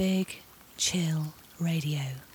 Big Chill Radio.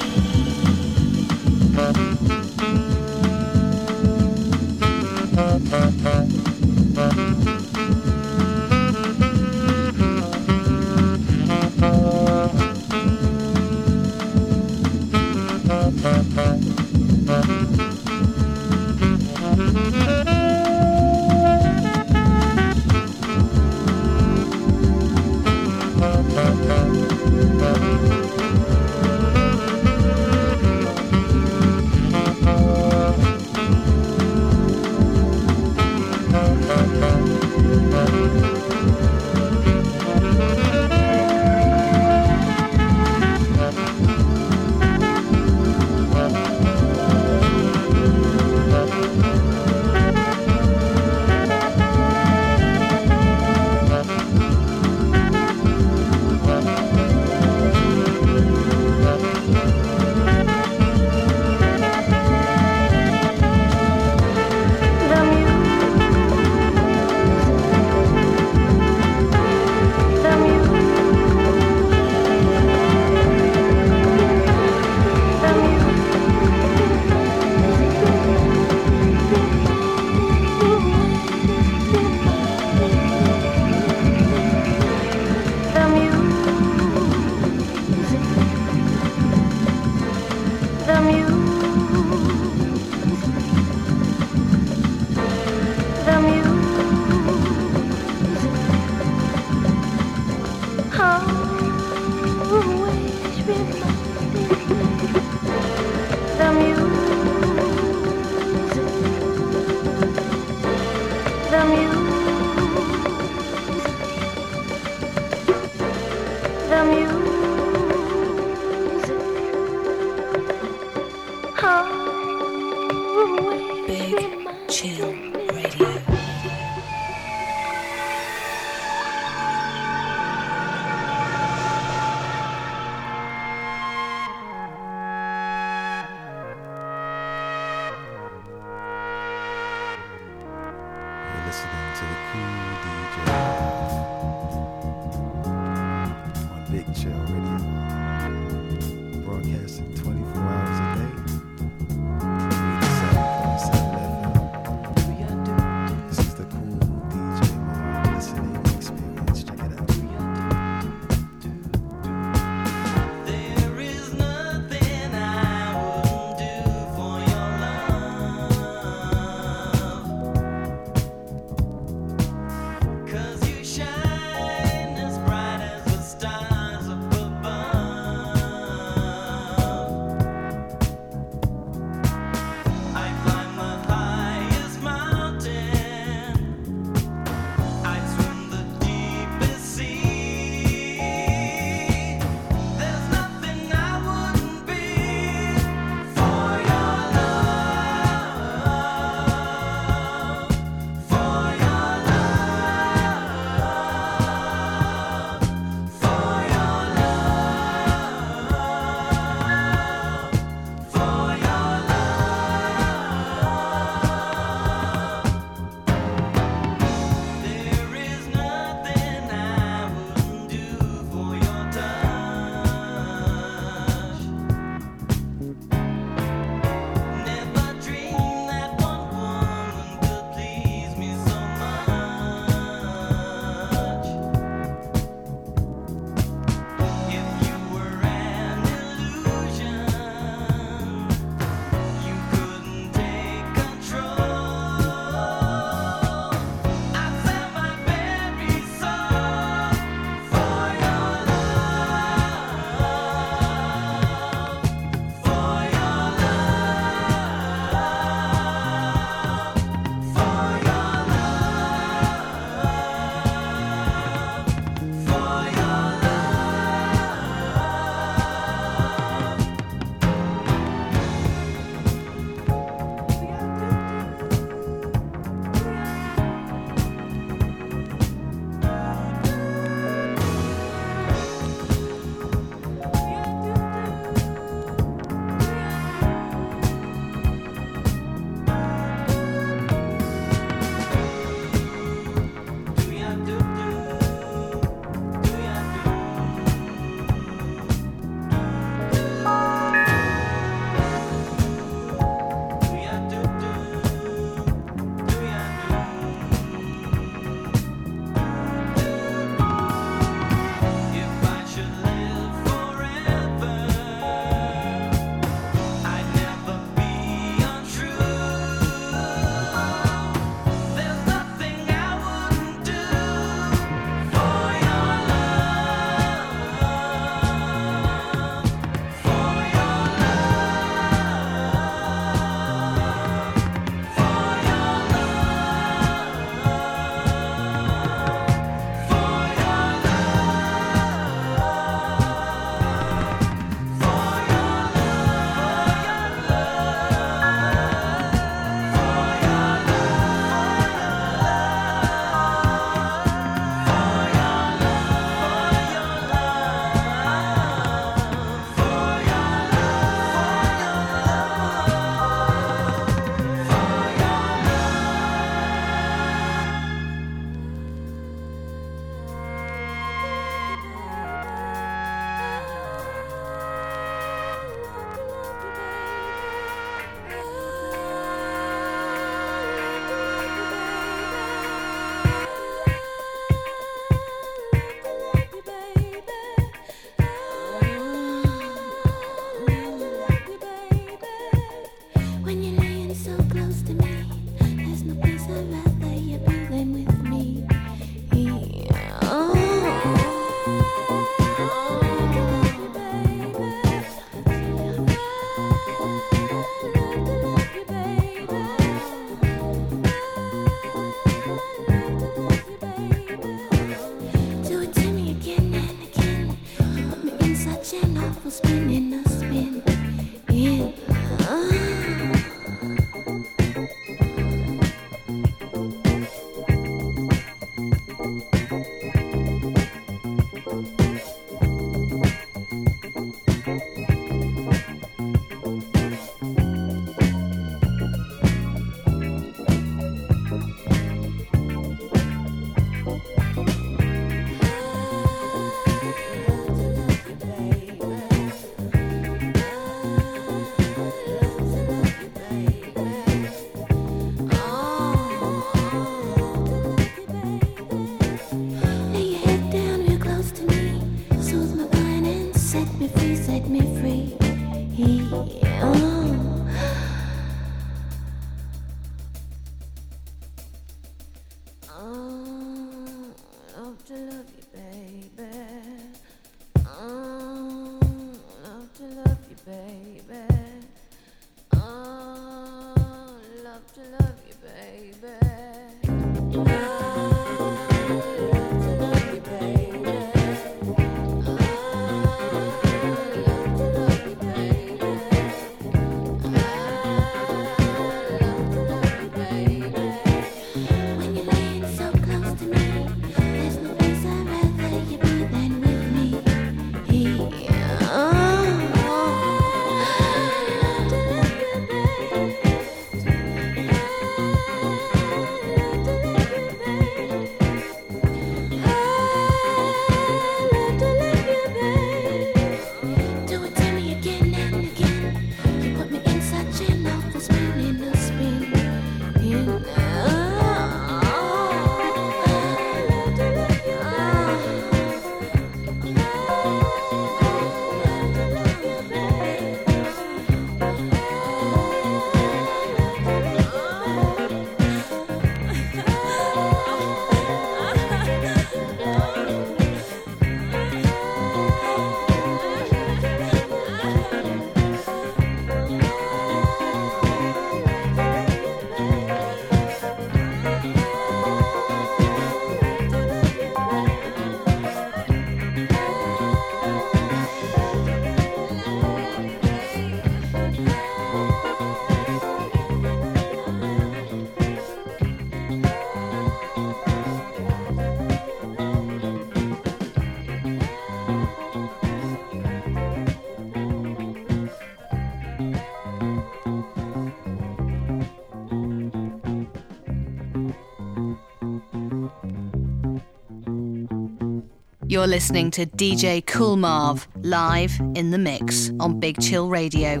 You're listening to DJ Kool Marv live in the mix on Big Chill Radio.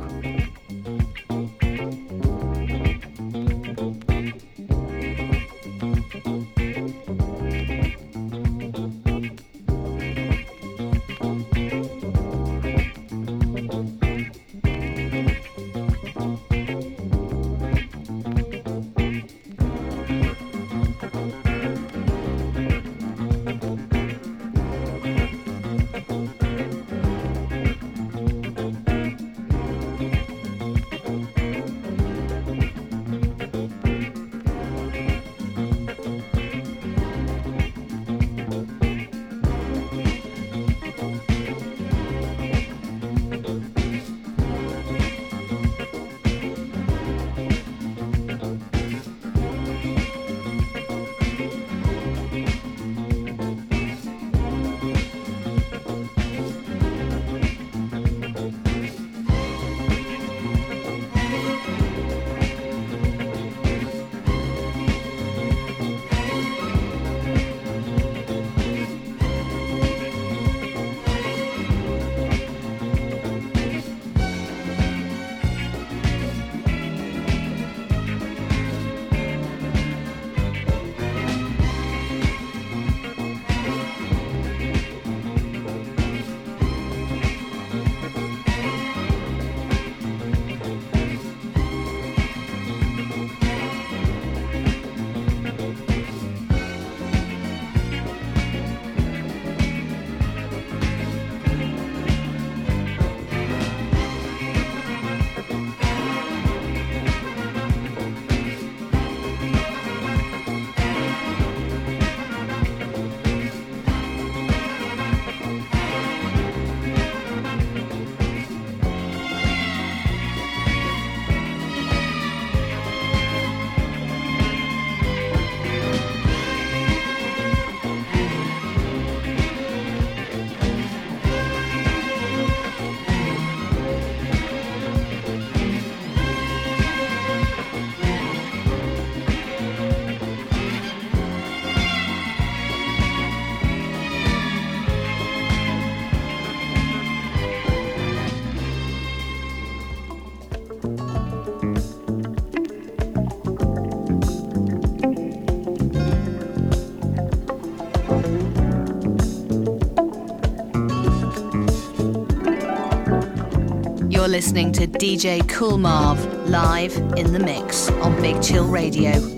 Listening to DJ Cool Marv live in the mix on Big Chill Radio.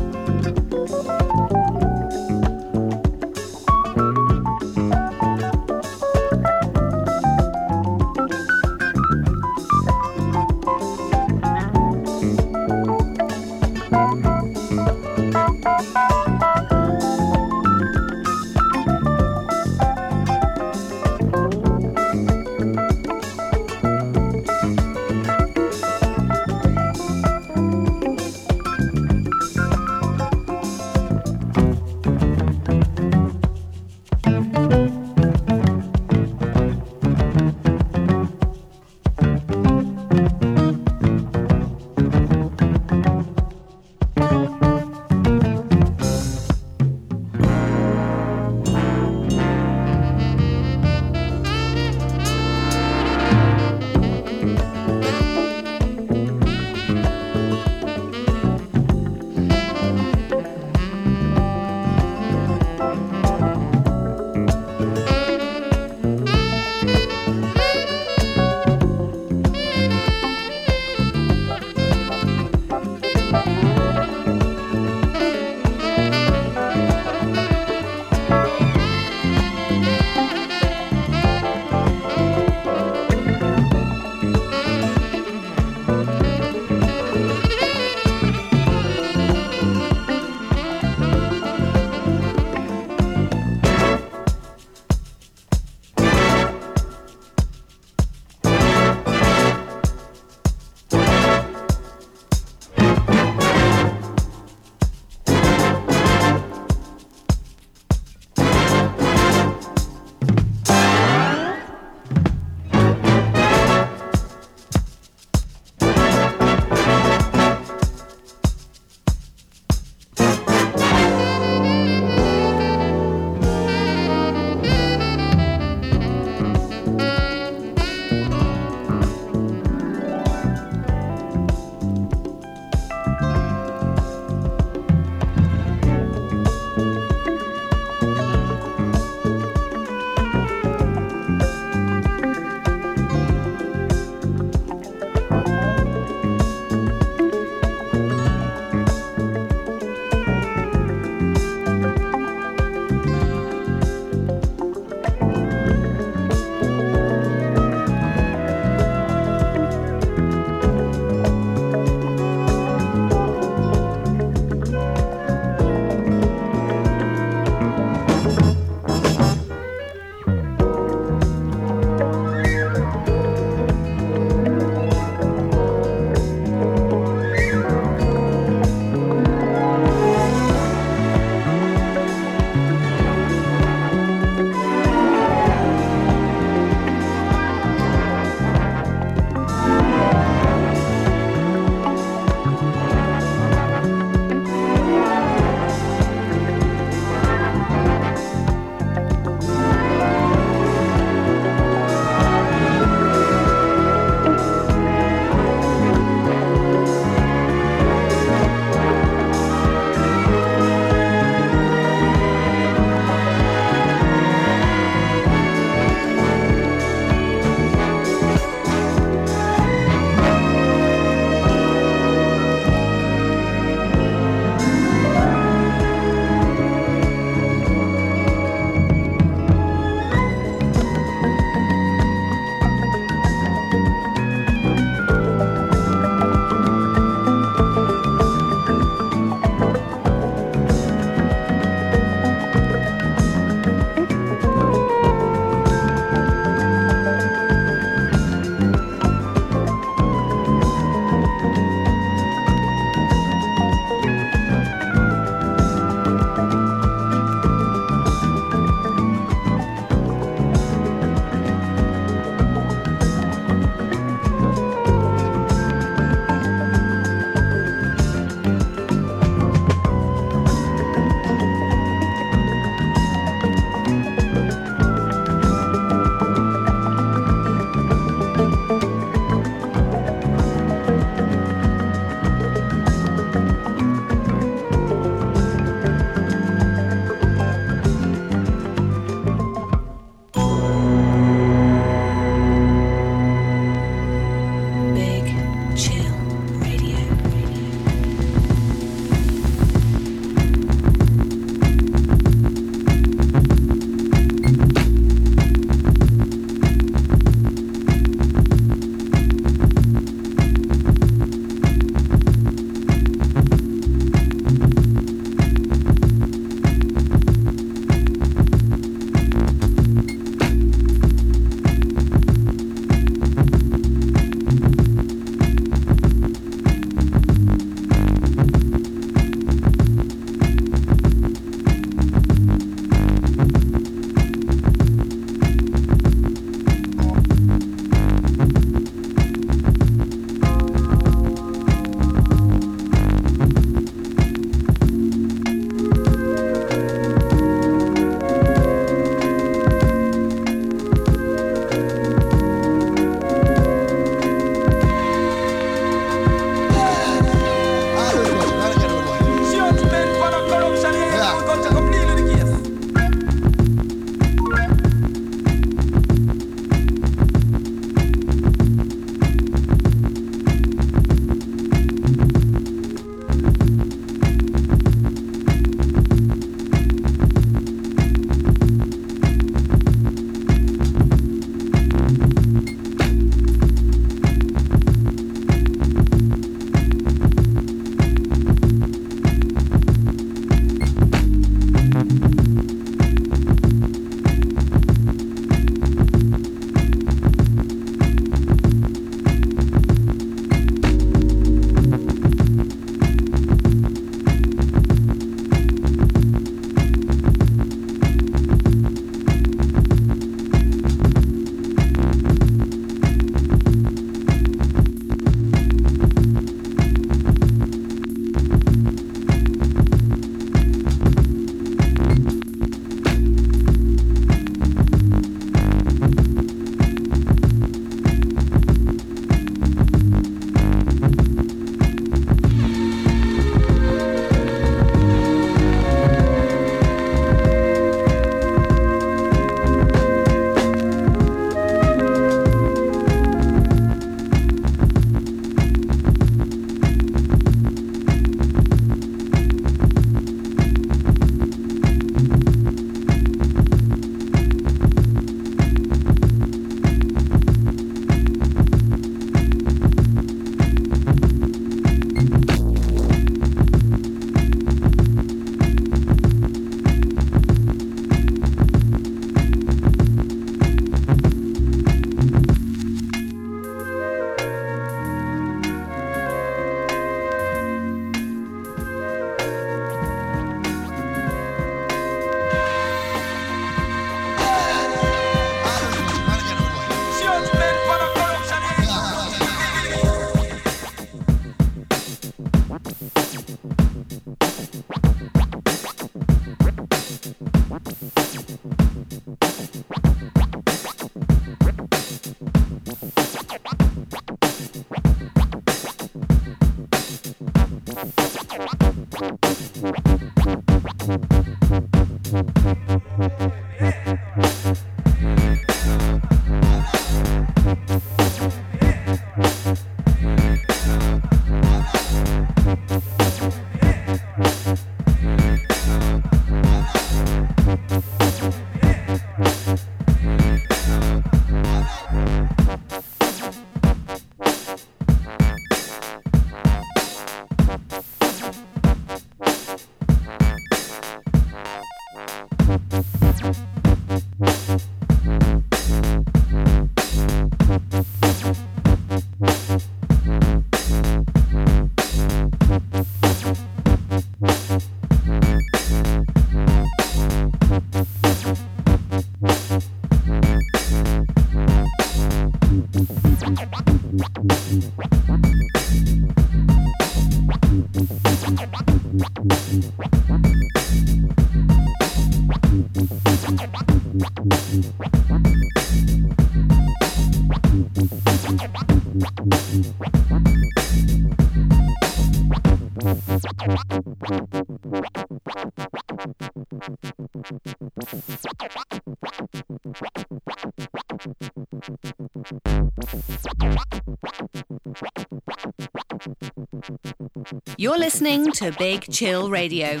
You're listening to Big Chill Radio.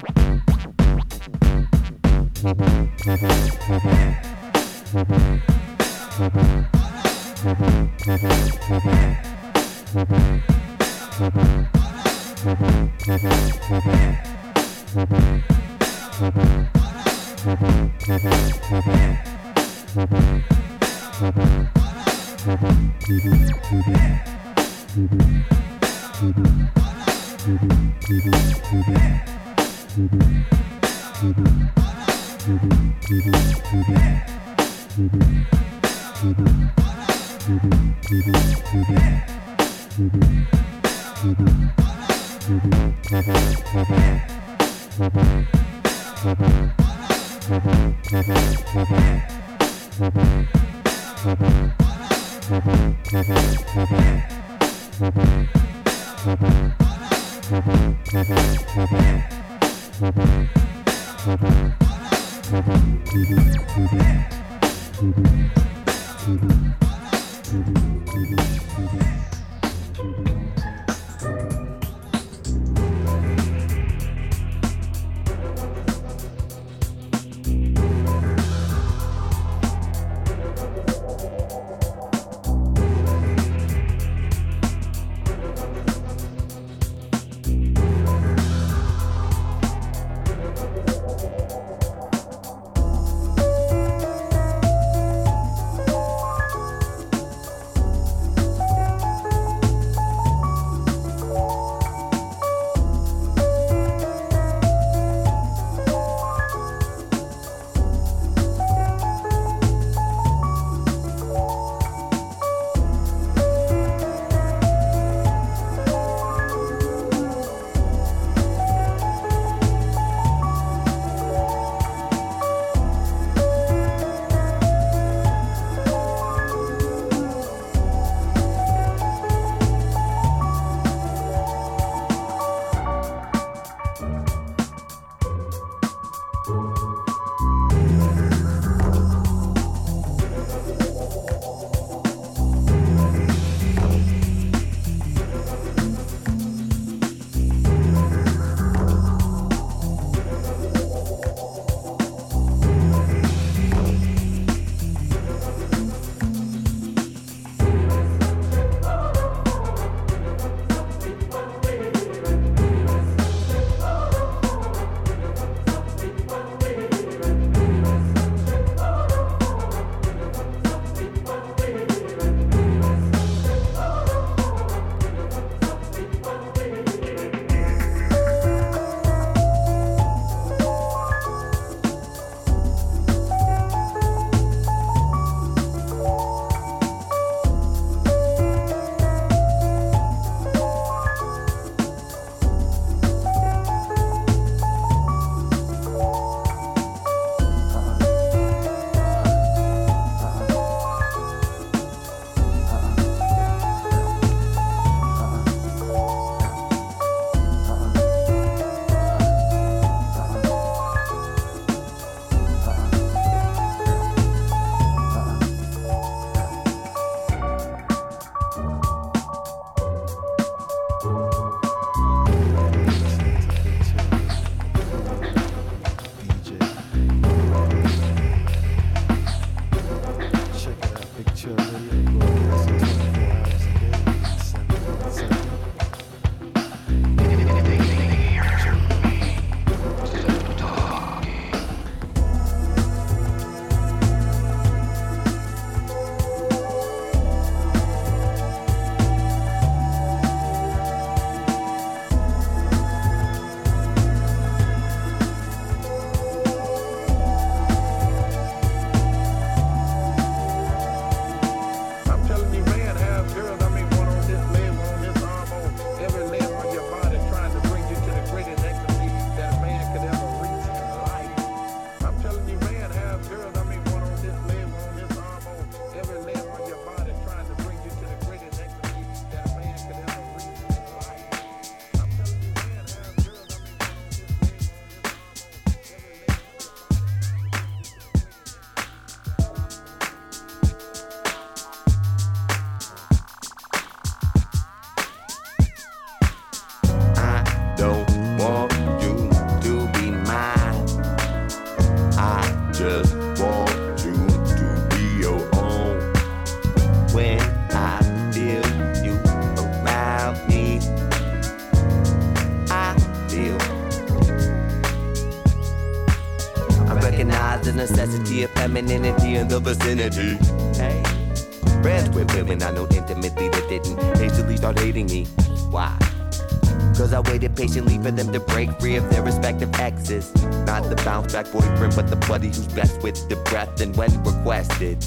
Not the bounce back boyfriend, but the buddy who's best with the breath and when requested.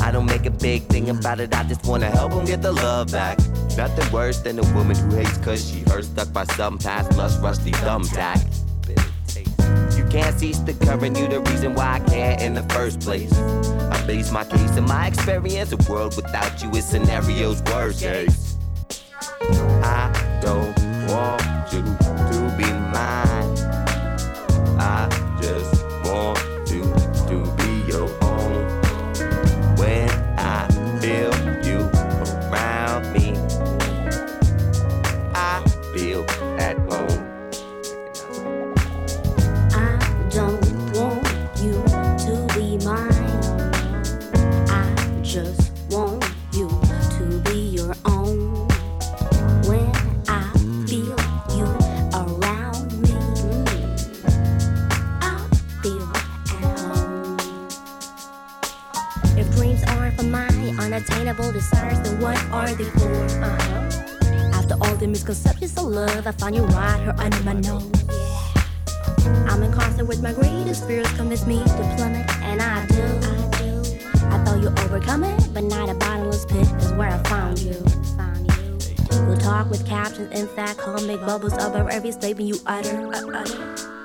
I don't make a big thing about it, I just wanna help him get the love back. Nothing worse than a woman who hates cause she hurt stuck by some past lust rusty thumbtack. You can't cease the current, you the reason why I can't in the first place. I base my case in my experience, a world without you is scenarios worse. case. I don't want you utter, utter. utter.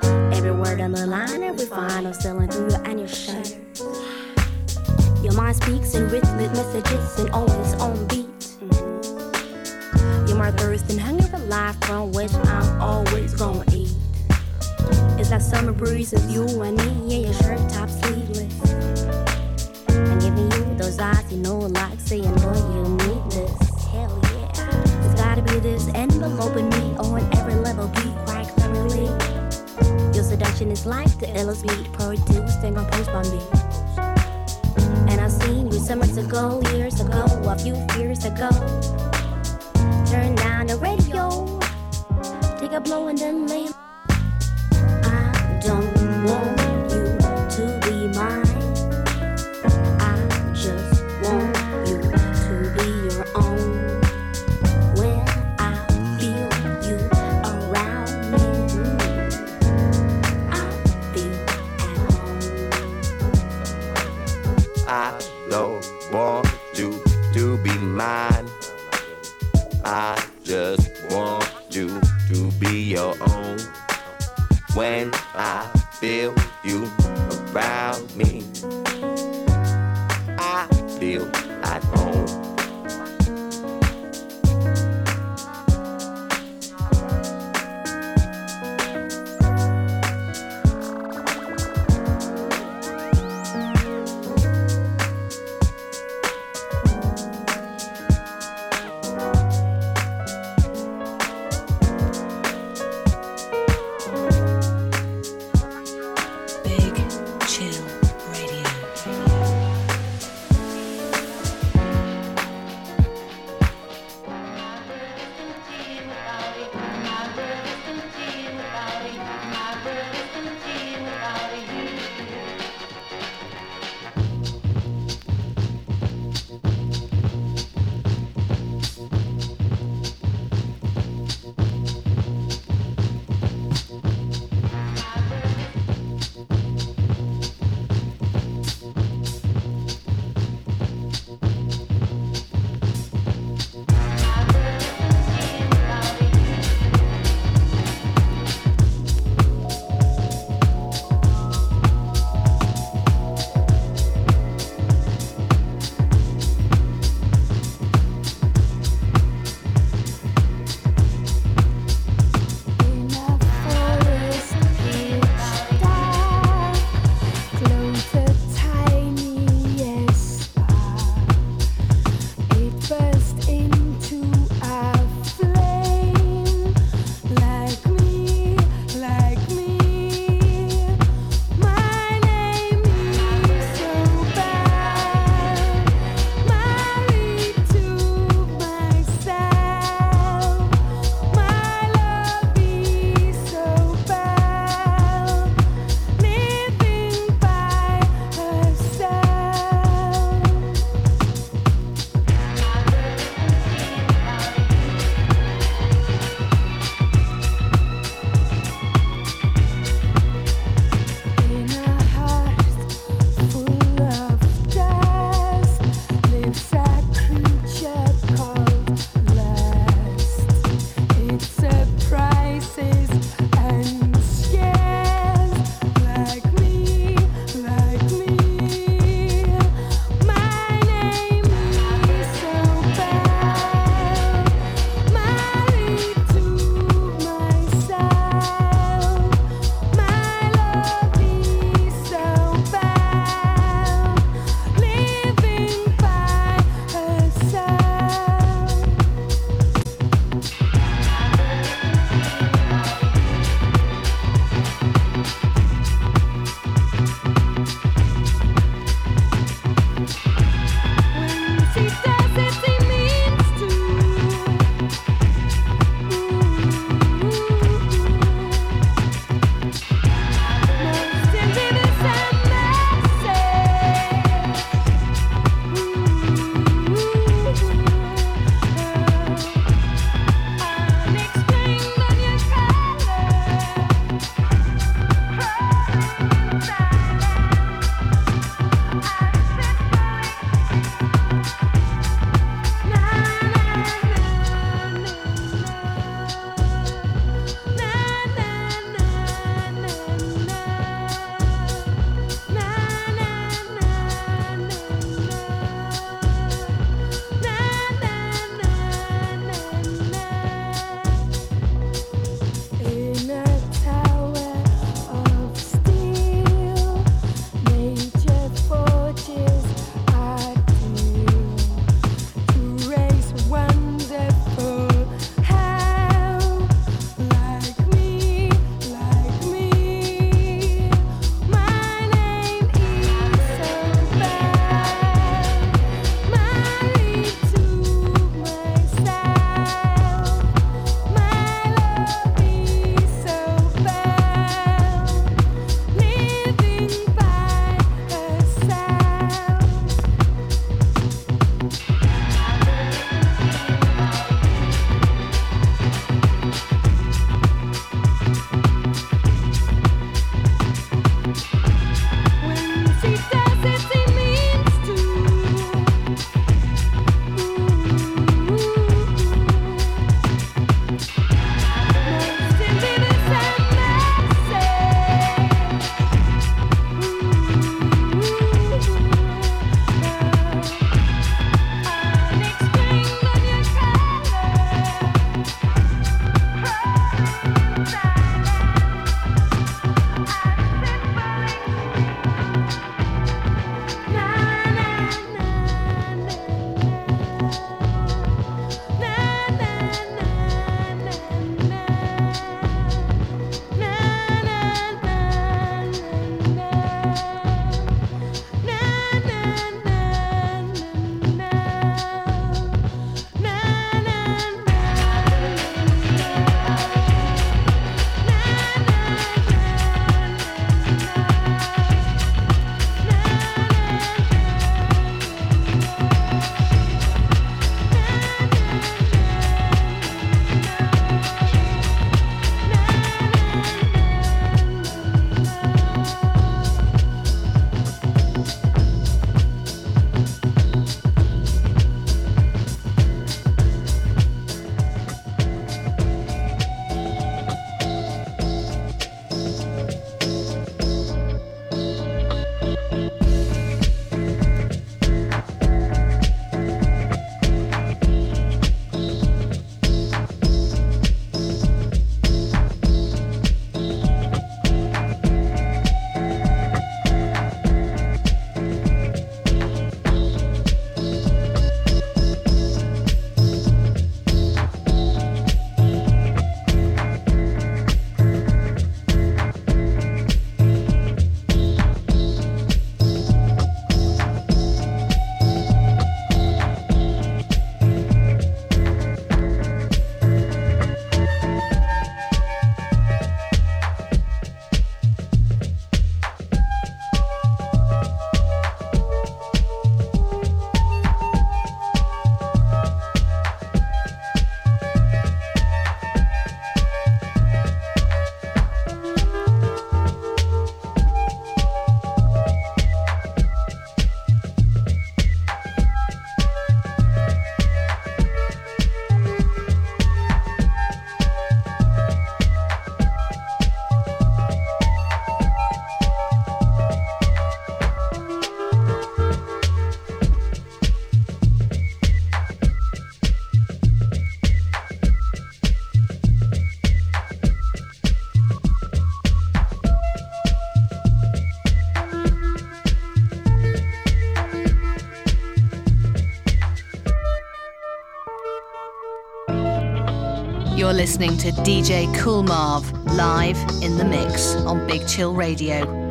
Listening to DJ Kool Marv live in the mix on Big Chill Radio.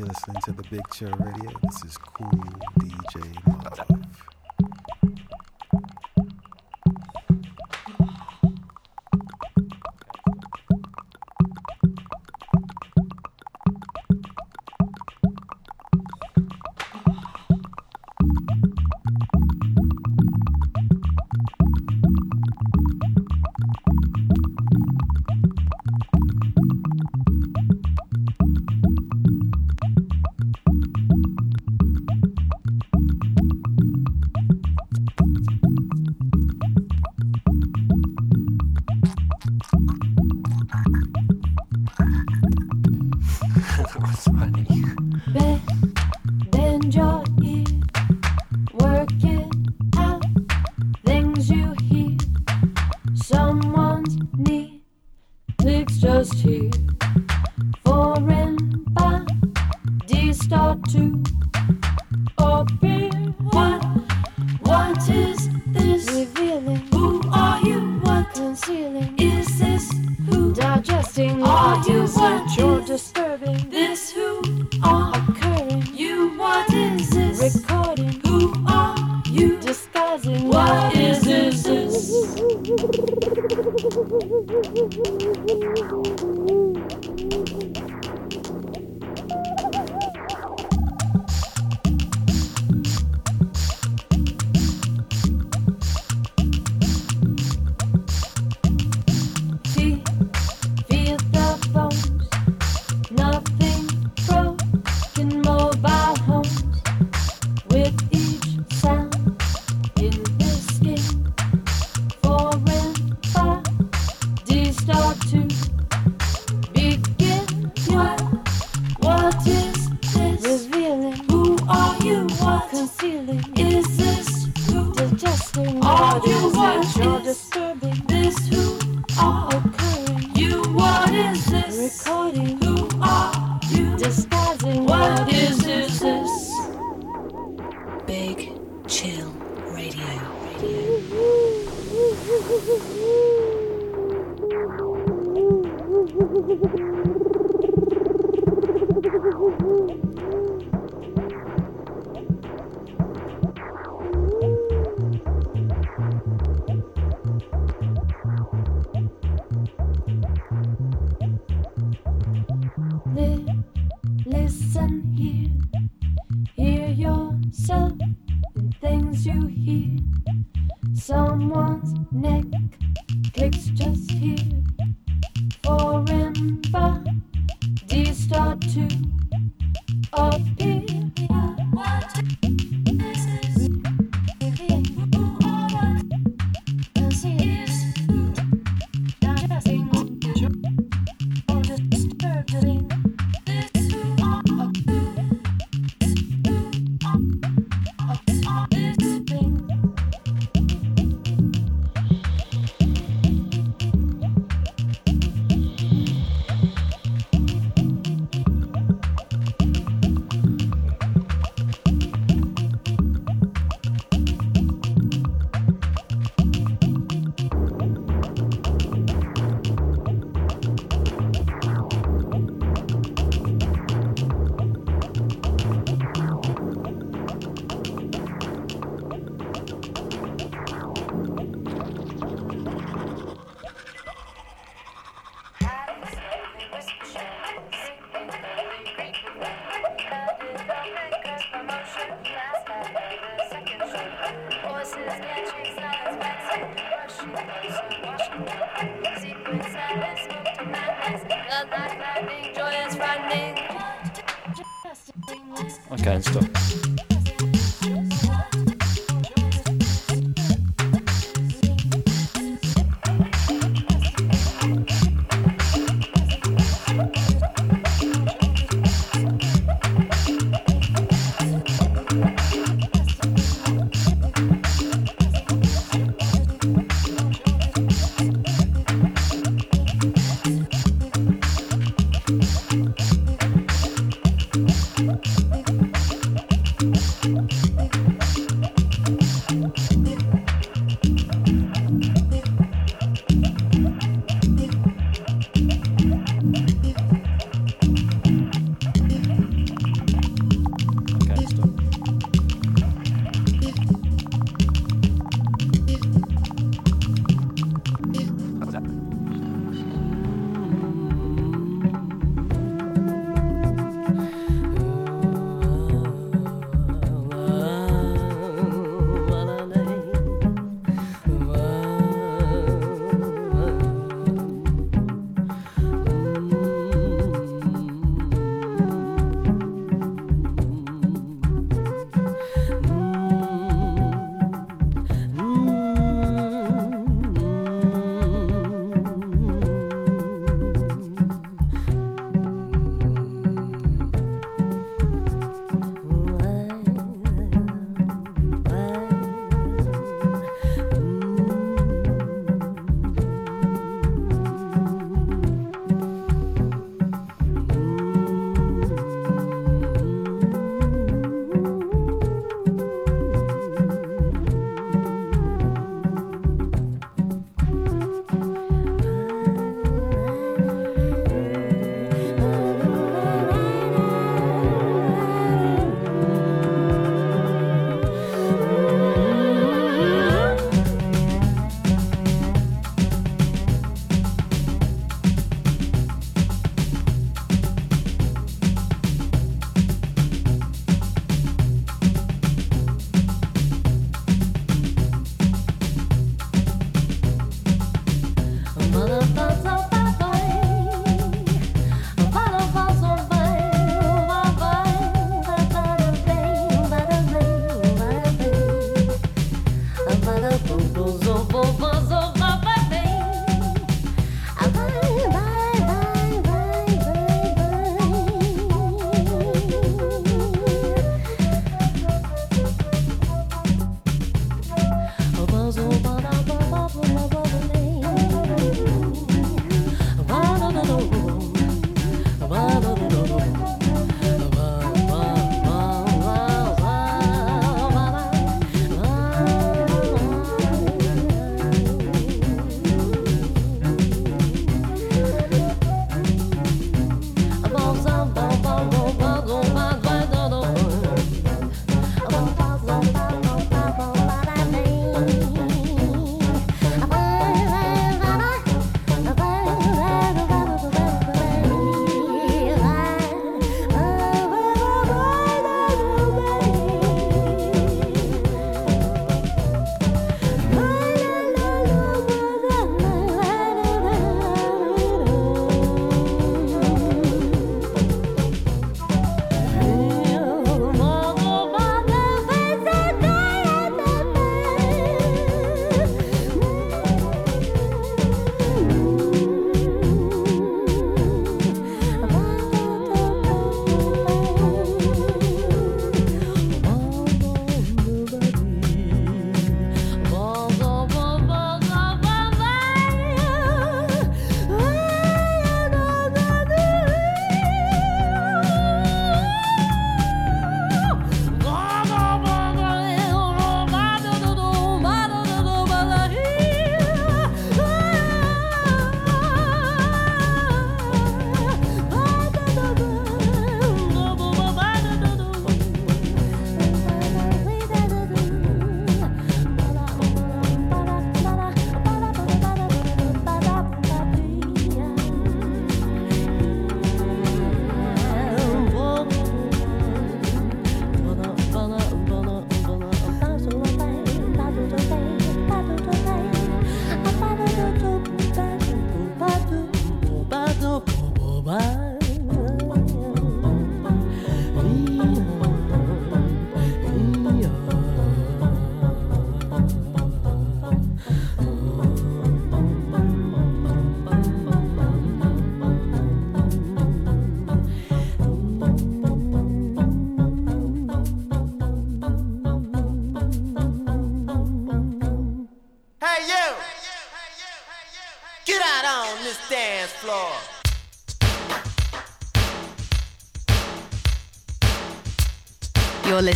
You're listening to the Big Chill Radio. This is Cool DJ Marv. Okay, and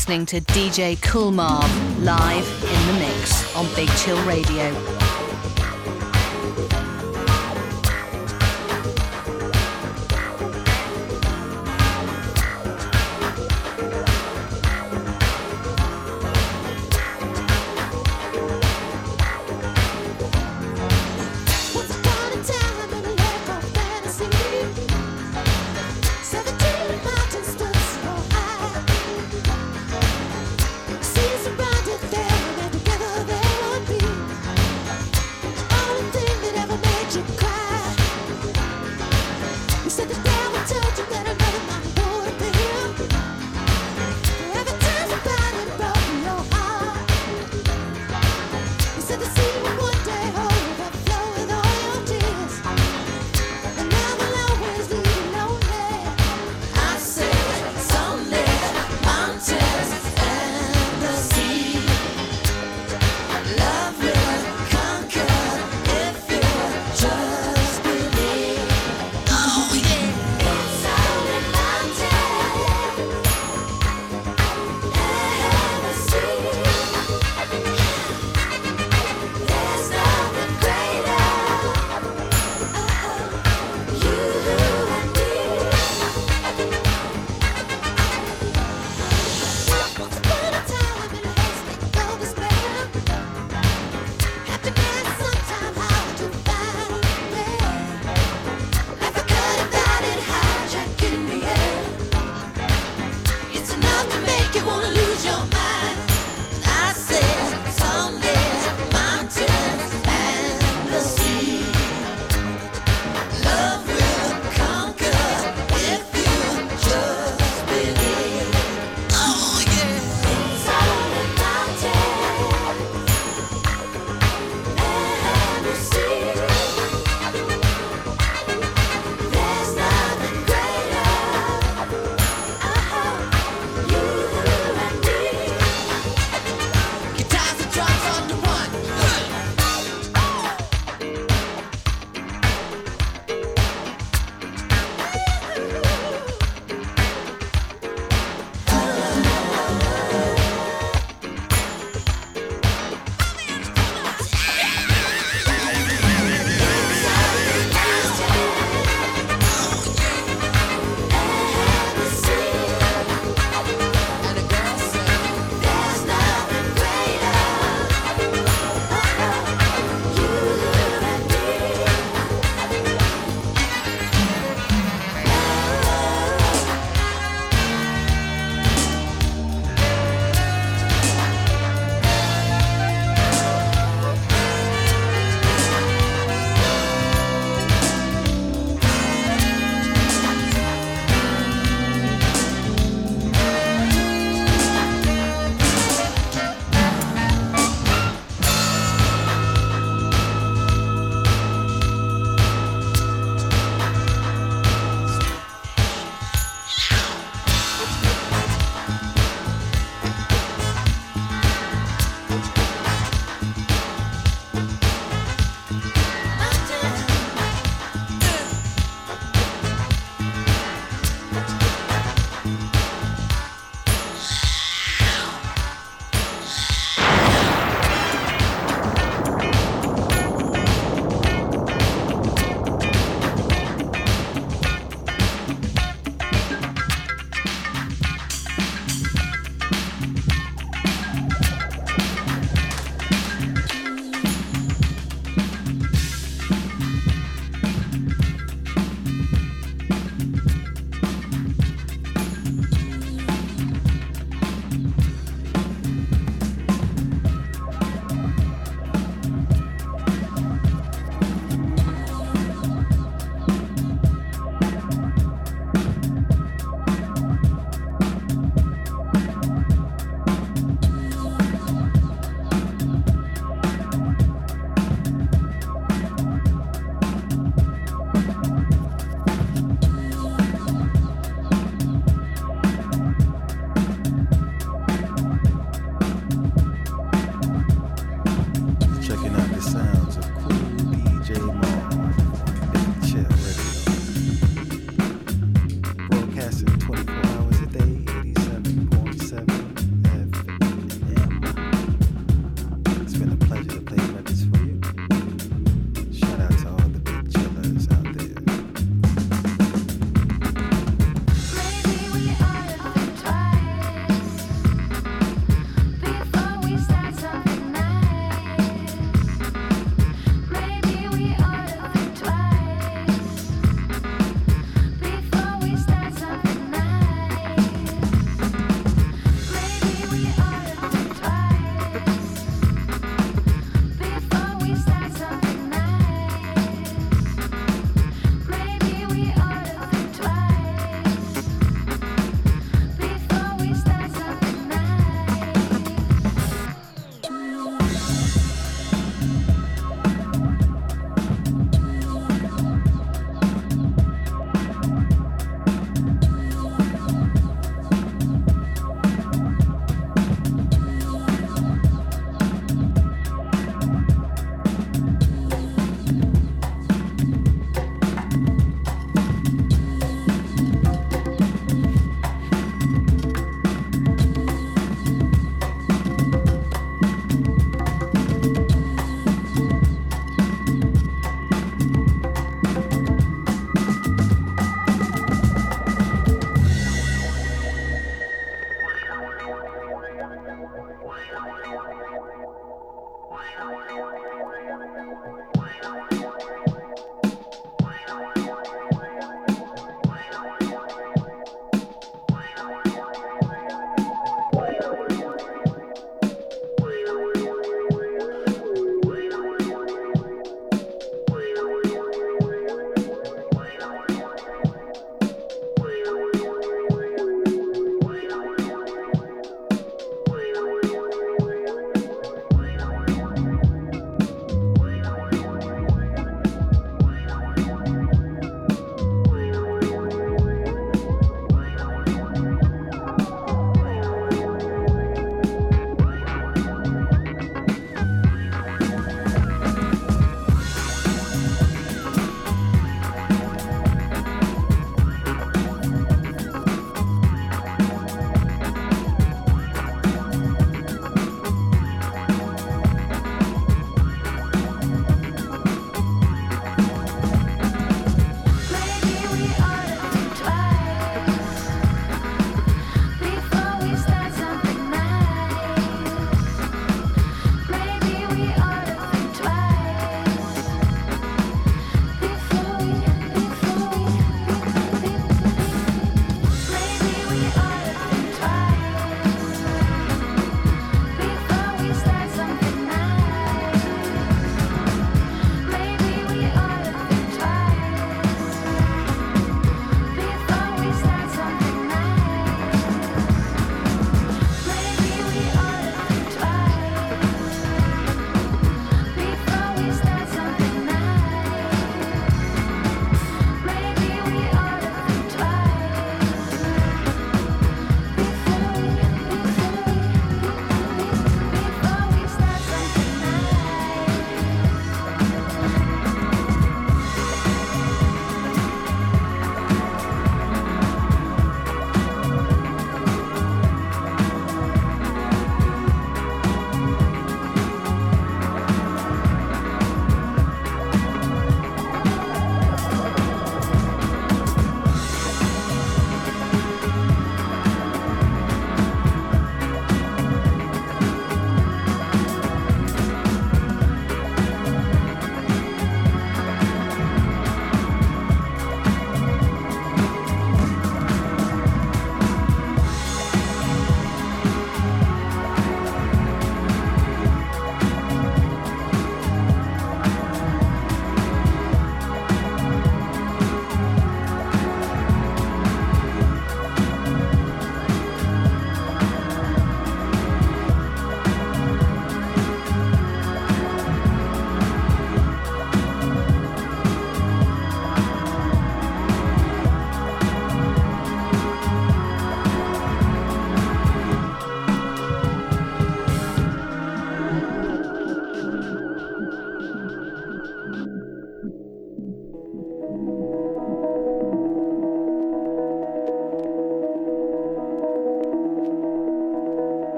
listening to DJ Marv live in the mix on Big Chill Radio.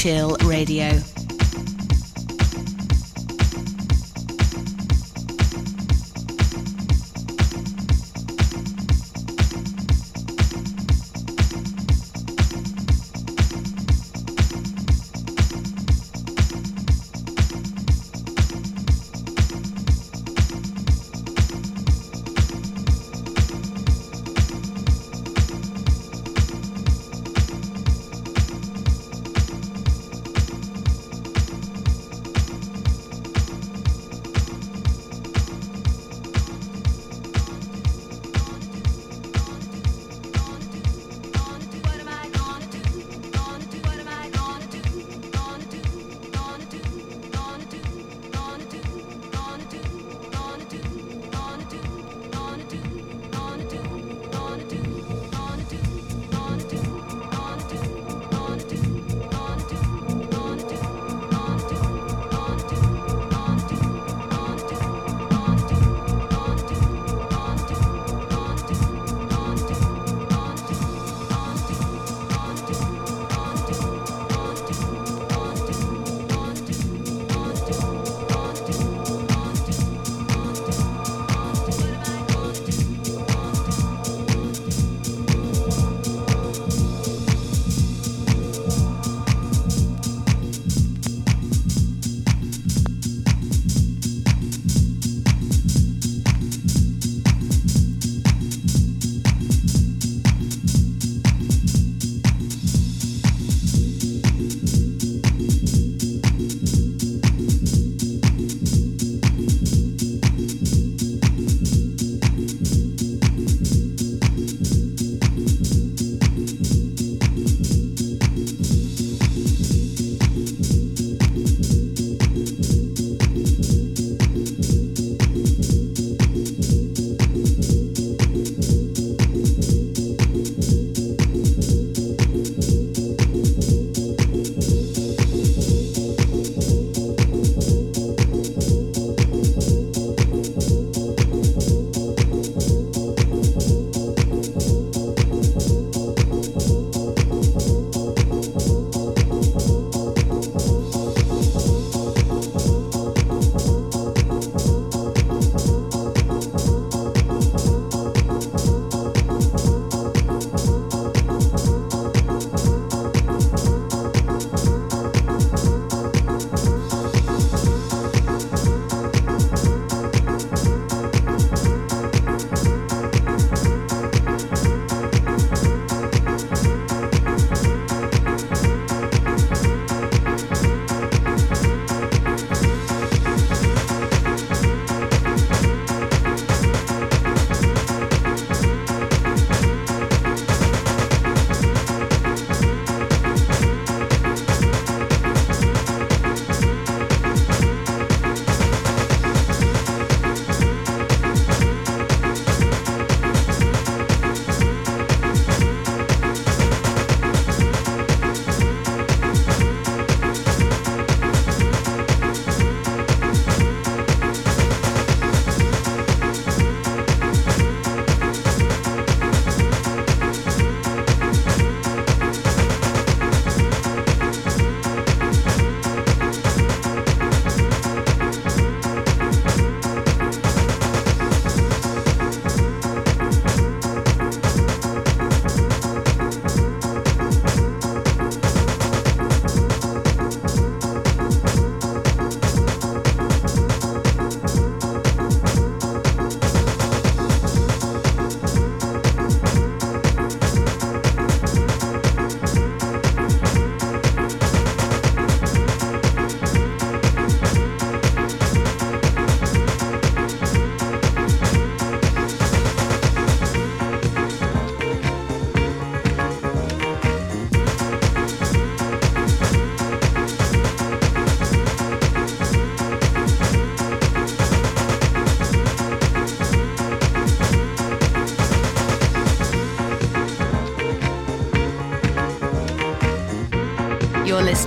Chill Radio.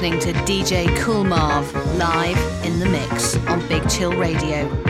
Listening to DJ Kool Marv live in the mix on Big Chill Radio.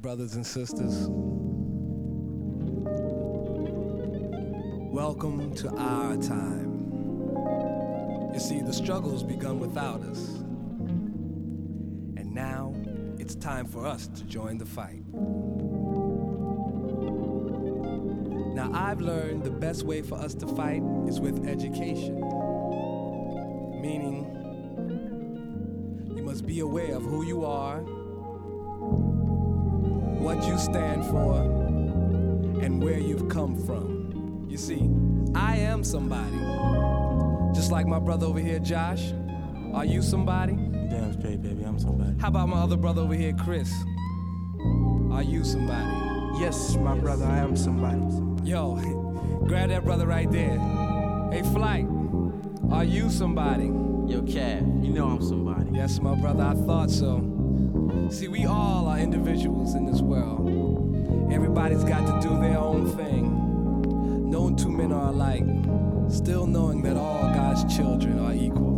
brothers and sisters. Welcome to our time. You see, the struggle's begun without us. And now it's time for us to join the fight. Now, I've learned the best way for us to fight is with education. brother over here, Josh? Are you somebody? Damn straight, baby, I'm somebody. How about my other brother over here, Chris? Are you somebody? Yes, my yes. brother, I am somebody. Yo, grab that brother right there. Hey, Flight, are you somebody? Yo, Cab, you know I'm somebody. Yes, my brother, I thought so. See, we all are individuals in this world. Everybody's got to do their own thing. No two men are alike still knowing that all God's children are equal.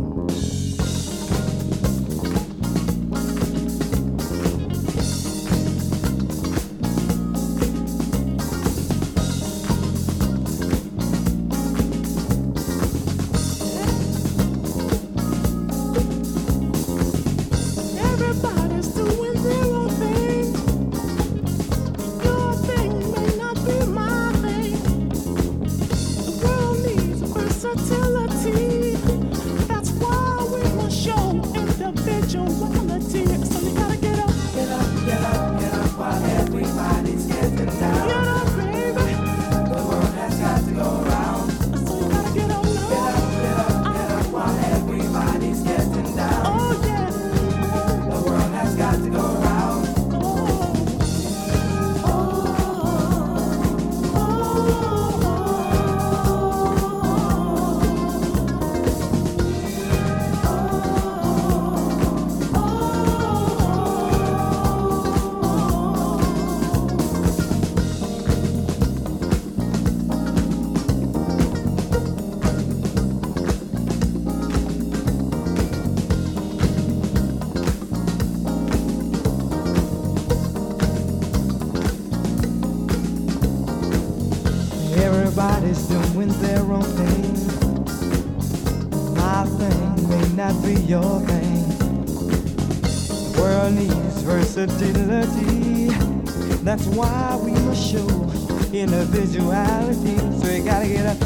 versatility. That's why we must show individuality. So you gotta get up.